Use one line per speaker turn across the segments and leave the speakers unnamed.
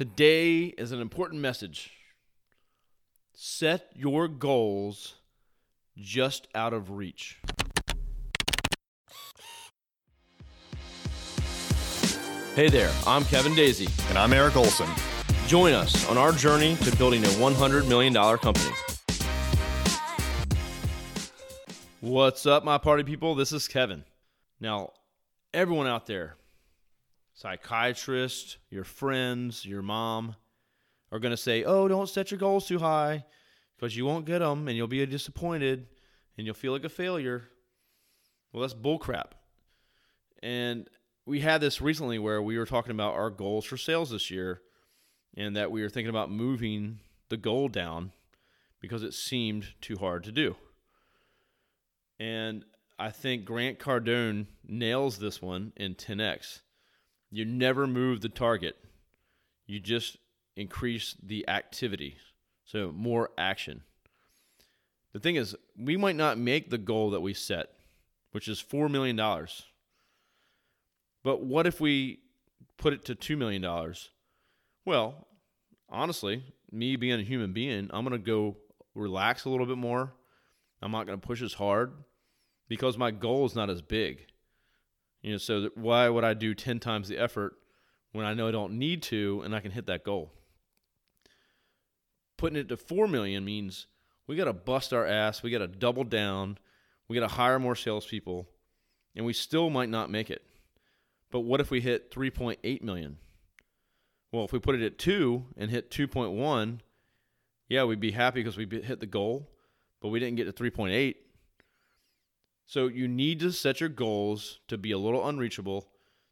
Today is an important message. Set your goals just out of reach. Hey there, I'm Kevin Daisy.
And I'm Eric Olson.
Join us on our journey to building a $100 million company. What's up, my party people? This is Kevin. Now, everyone out there, psychiatrist, your friends, your mom, are going to say, oh, don't set your goals too high because you won't get them and you'll be disappointed and you'll feel like a failure. Well, that's bullcrap. And we had this recently where we were talking about our goals for sales this year and that we were thinking about moving the goal down because it seemed too hard to do. And I think Grant Cardone nails this one in 10x. You never move the target, you just increase the activity. So, more action. The thing is, we might not make the goal that we set, which is $4 million. But what if we put it to $2 million? Well, honestly, me being a human being, I'm going to go relax a little bit more. I'm not going to push as hard because my goal is not as big. You know, so why would I do 10 times the effort when I know I don't need to and I can hit that goal? Putting it to 4 million means we got to bust our ass, we got to double down, we got to hire more salespeople, and we still might not make it. But what if we hit 3.8 million? Well, if we put it at 2 and hit 2.1, yeah, we'd be happy because we hit the goal, but we didn't get to 3.8 so you need to set your goals to be a little unreachable,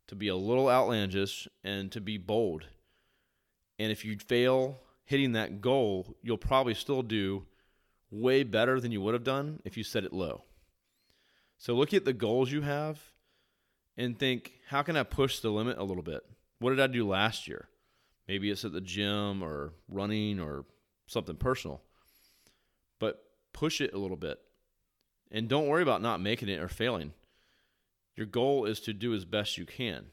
to be a little outlandish, and to be bold. And if you fail hitting that goal, you'll probably still do way better than you would have done if you set it low. So look at the goals you have and think, how can I push the limit a little bit? What did I do last year? Maybe it's at the gym or running or something personal. But push it a little bit and don't worry about not making it or failing. Your goal is to do as best you can.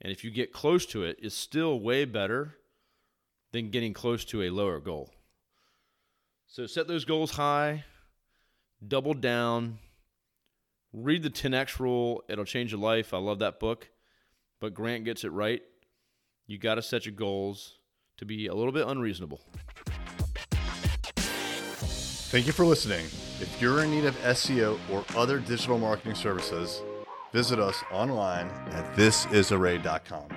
And if you get close to it, it's still way better than getting close to a lower goal. So set those goals high, double down, read the 10x rule. It'll change your life. I love that book. But Grant gets it right. You got to set your goals to be a little bit unreasonable.
Thank you for listening. If you're in need of SEO or other digital marketing services, visit us online at thisisarray.com.